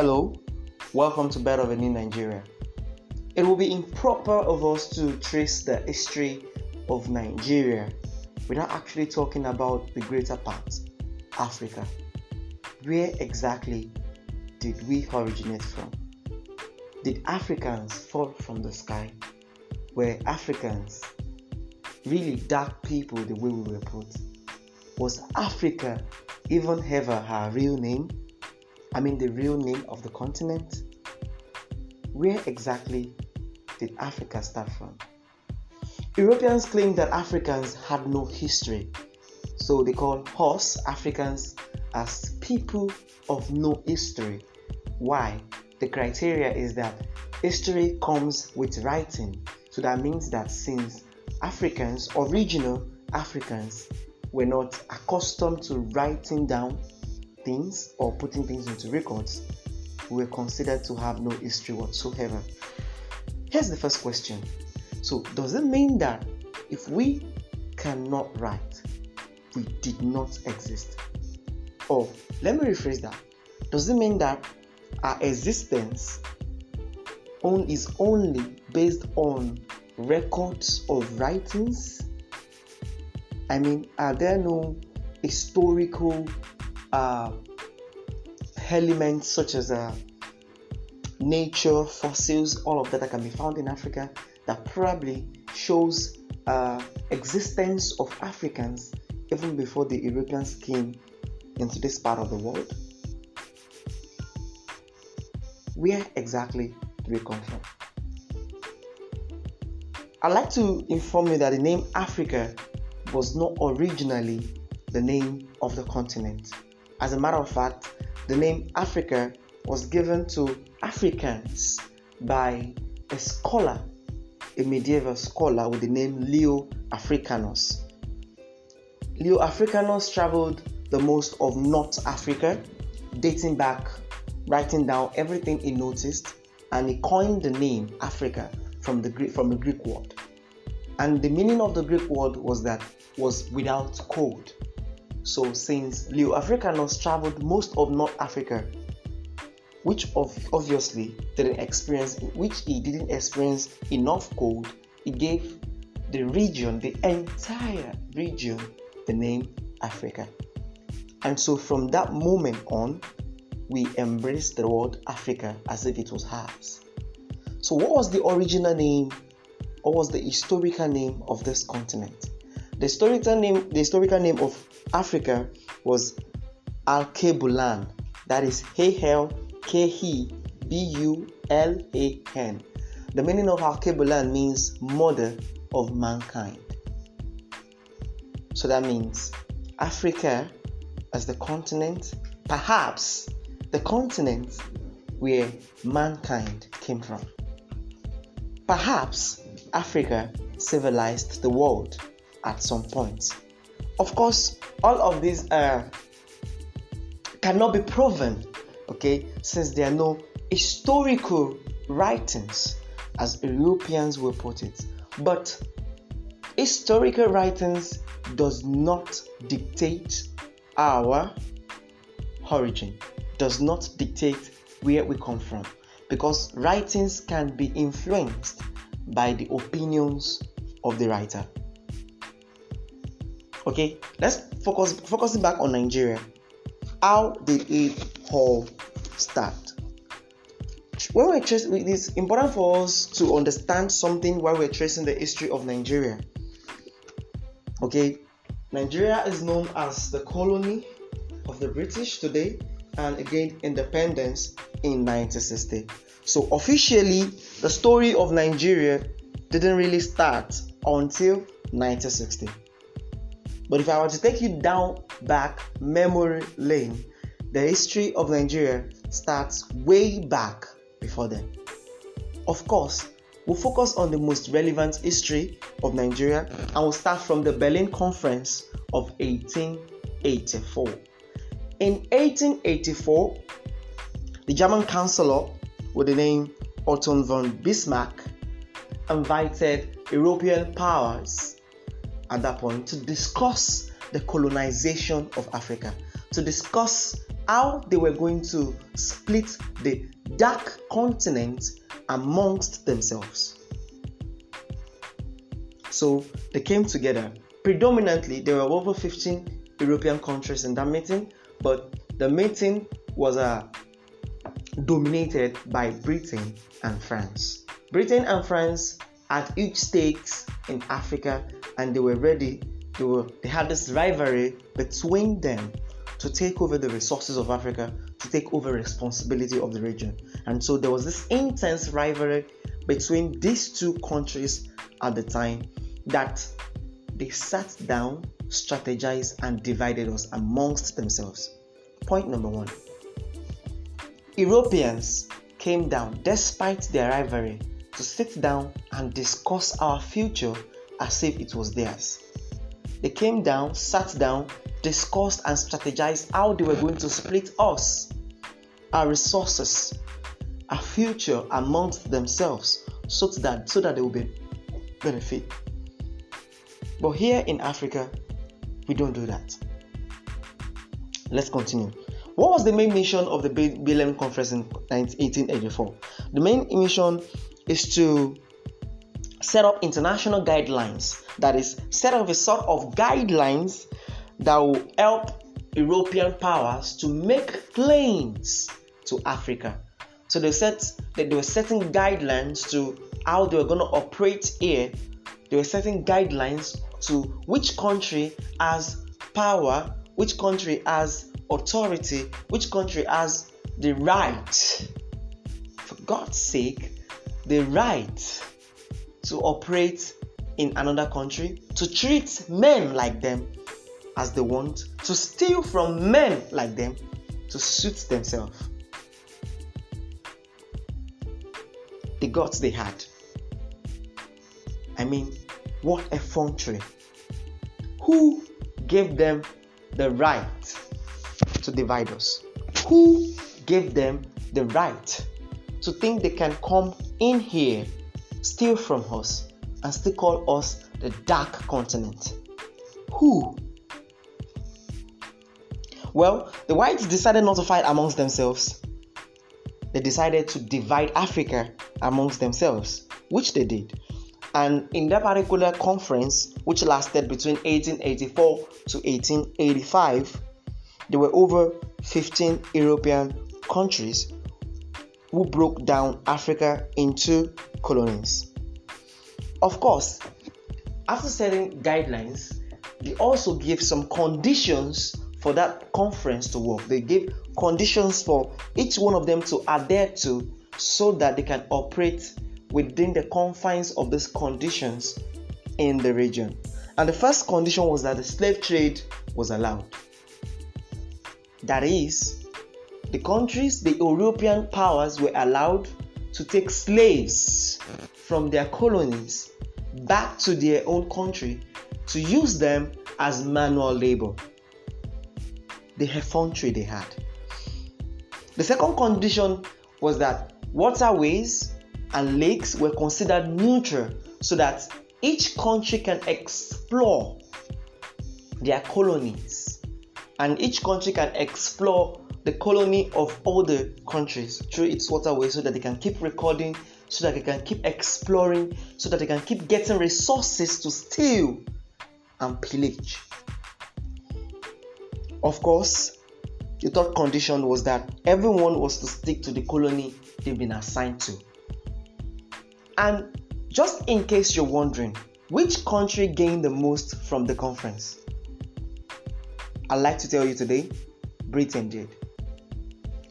Hello, welcome to Better of a New Nigeria. It will be improper of us to trace the history of Nigeria without actually talking about the greater part, Africa. Where exactly did we originate from? Did Africans fall from the sky? Were Africans really dark people the way we were put? Was Africa even ever her real name? I mean, the real name of the continent? Where exactly did Africa start from? Europeans claim that Africans had no history, so they call us Africans as people of no history. Why? The criteria is that history comes with writing, so that means that since Africans, original Africans, were not accustomed to writing down things or putting things into records, we were considered to have no history whatsoever. Here's the first question. So, does it mean that if we cannot write, we did not exist? Or, let me rephrase that. Does it mean that our existence is only based on records of writings? I mean, are there no historical uh, elements such as uh, nature, fossils, all of that that can be found in Africa that probably shows uh, existence of Africans even before the Europeans came into this part of the world? Where exactly do we come from? I'd like to inform you that the name Africa was not originally the name of the continent. As a matter of fact, the name Africa was given to Africans by a scholar, a medieval scholar with the name Leo Africanus. Leo Africanus traveled the most of North Africa, dating back, writing down everything he noticed, and he coined the name Africa from the Greek from the Greek word. And the meaning of the Greek word was that was without code. So since Leo Africanus traveled most of North Africa, which of, obviously didn't experience which he didn't experience enough cold, he gave the region, the entire region, the name Africa. And so from that moment on, we embraced the word Africa as if it was ours. So, what was the original name, or was the historical name of this continent? The historical name, the historical name of Africa was Alkebulan. That is A L K E B U L A N. The meaning of Alkebulan means mother of mankind. So that means Africa as the continent, perhaps the continent where mankind came from. Perhaps Africa civilized the world at some point. Of course, all of these uh, cannot be proven, okay, since there are no historical writings, as Europeans will put it. But historical writings does not dictate our origin, does not dictate where we come from, because writings can be influenced by the opinions of the writer. Okay, let's focus focusing back on Nigeria. How did it all start? When we're tracing, it is important for us to understand something while we're tracing the history of Nigeria. Okay, Nigeria is known as the colony of the British today and again independence in 1960. So officially, the story of Nigeria didn't really start until 1960. But if I were to take you down back memory lane, the history of Nigeria starts way back before then. Of course, we'll focus on the most relevant history of Nigeria and we'll start from the Berlin Conference of 1884. In 1884, the German chancellor with the name Otto von Bismarck invited European powers at that point to discuss the colonization of Africa, to discuss how they were going to split the dark continent amongst themselves. So they came together. Predominantly, there were over 15 European countries in that meeting, but the meeting was uh, dominated by Britain and France. Britain and France had each stakes in Africa and they were ready. They, were, they had this rivalry between them to take over the resources of Africa, to take over responsibility of the region. And so there was this intense rivalry between these two countries at the time that they sat down, strategized, and divided us amongst themselves. Point number one Europeans came down despite their rivalry to sit down and discuss our future as if it was theirs. They came down, sat down, discussed, and strategized how they were going to split us, our resources, our future amongst themselves so that so that they will be benefit. But here in Africa, we don't do that. Let's continue. What was the main mission of the Berlin Conference in 1884? The main mission is to set up international guidelines. That is, set up a sort of guidelines that will help European powers to make claims to Africa. So they set that they were setting guidelines to how they were going to operate here. They were setting guidelines to which country has power, which country has authority, which country has the right. For God's sake, the right to operate in another country, to treat men like them as they want, to steal from men like them to suit themselves. The gods they had. I mean, what effrontery. Who gave them the right to divide us? Who gave them the right to think they can come in here, steal from us, and still call us the dark continent. Who? Well, the whites decided not to fight amongst themselves. They decided to divide Africa amongst themselves, which they did. And in that particular conference, which lasted between 1884 to 1885, there were over 15 European countries who broke down Africa into colonies. Of course, after setting guidelines, they also gave some conditions for that conference to work. They gave conditions for each one of them to adhere to so that they can operate within the confines of these conditions in the region. And the first condition was that the slave trade was allowed. That is, the countries, the European powers were allowed to take slaves from their colonies back to their own country to use them as manual labor. The effrontery they had. The second condition was that waterways and lakes were considered neutral so that each country can explore their colonies and each country can explore the colony of all the countries through its waterways so that they can keep recording, so that they can keep exploring, so that they can keep getting resources to steal and pillage. Of course, the third condition was that everyone was to stick to the colony they've been assigned to. And just in case you're wondering, which country gained the most from the conference? I'd like to tell you today Britain did.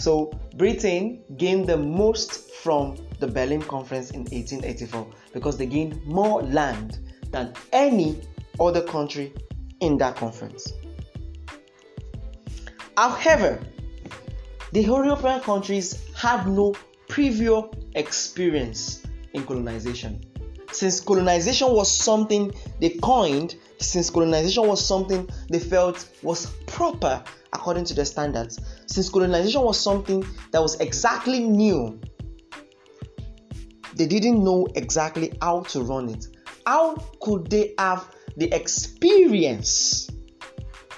So Britain gained the most from the Berlin Conference in 1884 because they gained more land than any other country in that conference. However, the European countries had no previous experience in colonization. Since colonization was something they coined, since colonization was something they felt was proper according to their standards, since colonization was something that was exactly new, they didn't know exactly how to run it. How could they have the experience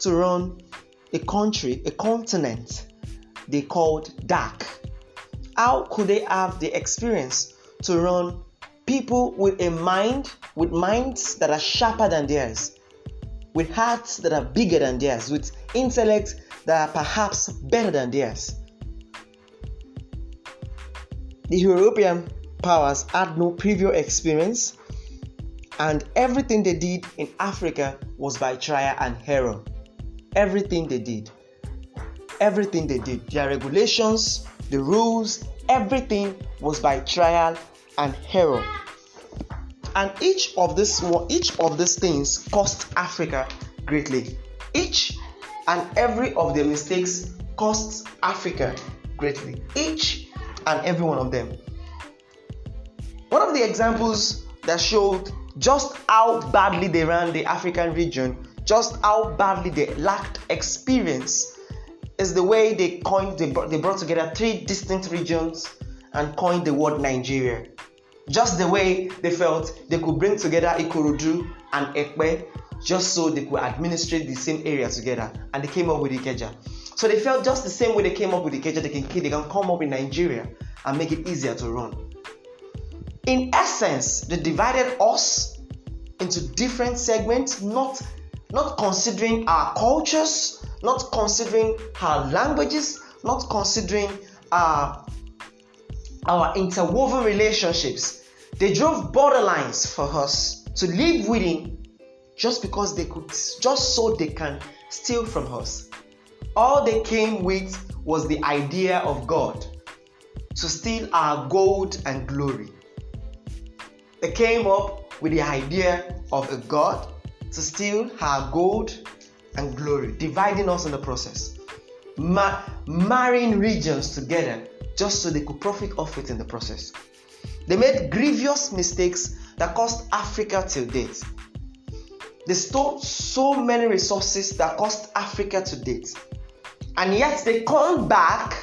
to run a country, a continent they called dark. How could they have the experience to run people with a mind, with minds that are sharper than theirs, with hearts that are bigger than theirs, with intellects that are perhaps better than theirs? The European powers had no previous experience, and everything they did in Africa was by trial and error. Everything they did. Everything they did. Their regulations, the rules, everything was by trial and error. And each of this each of these things cost Africa greatly. Each and every of their mistakes cost Africa greatly. Each and every one of them. One of the examples that showed just how badly they ran the African region, just how badly they lacked experience, is the way they coined, they they brought together three distinct regions and coined the word Nigeria. Just the way they felt they could bring together Ikorodu and Ekpe just so they could administrate the same area together and they came up with Ikeja. So they felt just the same way they came up with Ikeja, they can, they can come up in Nigeria and make it easier to run. In essence, they divided us into different segments, not, not considering our cultures, not considering our languages, not considering our, our interwoven relationships. They drove borderlines for us to live within just because they could, just so they can steal from us. All they came with was the idea of God to steal our gold and glory. They came up with the idea of a God to steal our gold and glory, dividing us in the process, Ma- marrying regions together just so they could profit off it in the process. They made grievous mistakes that cost Africa till date. They stole so many resources that cost Africa to date. And yet they come back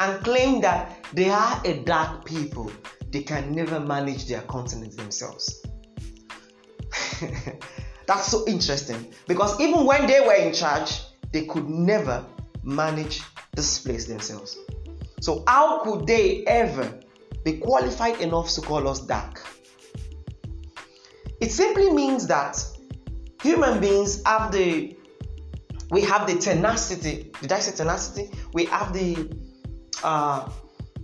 and claim that they are a dark people they can never manage their continent themselves. That's so interesting because even when they were in charge, they could never manage this place themselves. So, how could they ever be qualified enough to call us dark? It simply means that human beings have the we have the tenacity. Did I say tenacity? We have the uh,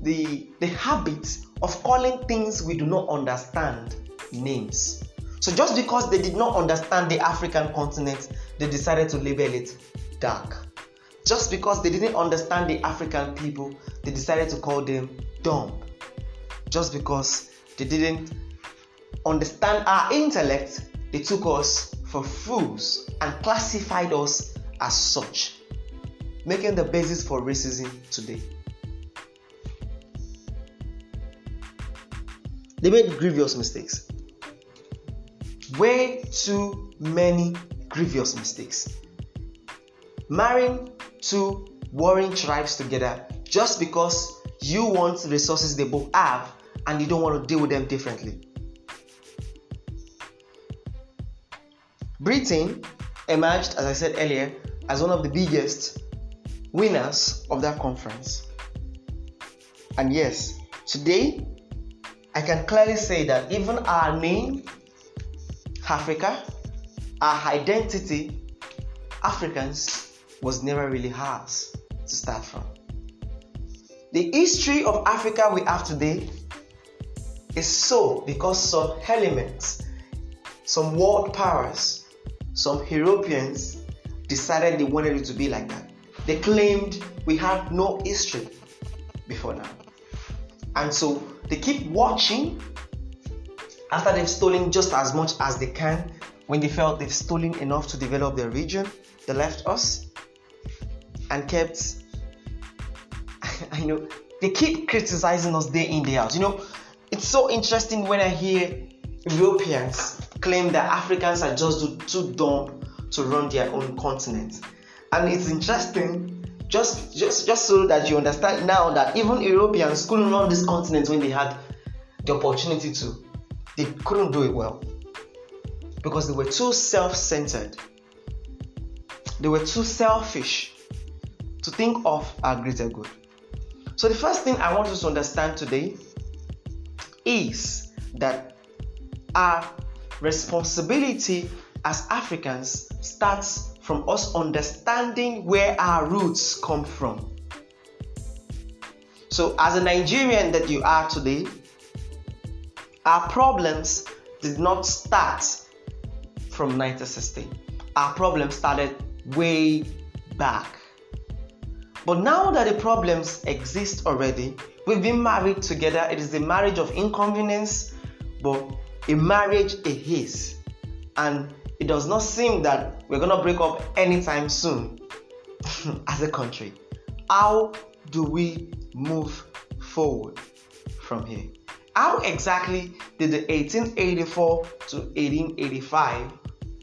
the the habit of calling things we do not understand names. So just because they did not understand the African continent, they decided to label it dark. Just because they didn't understand the African people, they decided to call them dumb. Just because they didn't understand our intellect, they took us for fools and classified us as such, making the basis for racism today. They made grievous mistakes. Way too many grievous mistakes. Marrying two warring tribes together just because you want resources they both have and you don't want to deal with them differently. Britain emerged, as I said earlier, as one of the biggest winners of that conference. And yes, today I can clearly say that even our name, Africa, our identity, Africans, was never really ours to start from. The history of Africa we have today is so because some elements, some world powers, some Europeans decided they wanted it to be like that. They claimed we had no history before now. And so they keep watching after they've stolen just as much as they can. When they felt they've stolen enough to develop their region, they left us and kept. I know they keep criticizing us day in day out. You know, it's so interesting when I hear Europeans claim that Africans are just too dumb to run their own continent, and it's interesting just just just so that you understand now that even Europeans couldn't run this continent when they had the opportunity to. They couldn't do it well because they were too self-centered. They were too selfish to think of our greater good. So, the first thing I want us to understand today is that our responsibility as Africans starts from us understanding where our roots come from. So, as a Nigerian that you are today, our problems did not start from 1960. Our problems started way back. But now that the problems exist already, we've been married together. It is a marriage of inconvenience, but a marriage it is. And it does not seem that we're going to break up anytime soon as a country. How do we move forward from here? How exactly did the 1884 to 1885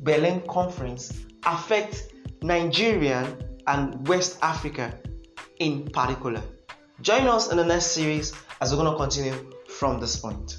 Berlin Conference affect Nigerian and West Africa in particular? Join us in the next series as we're going to continue from this point.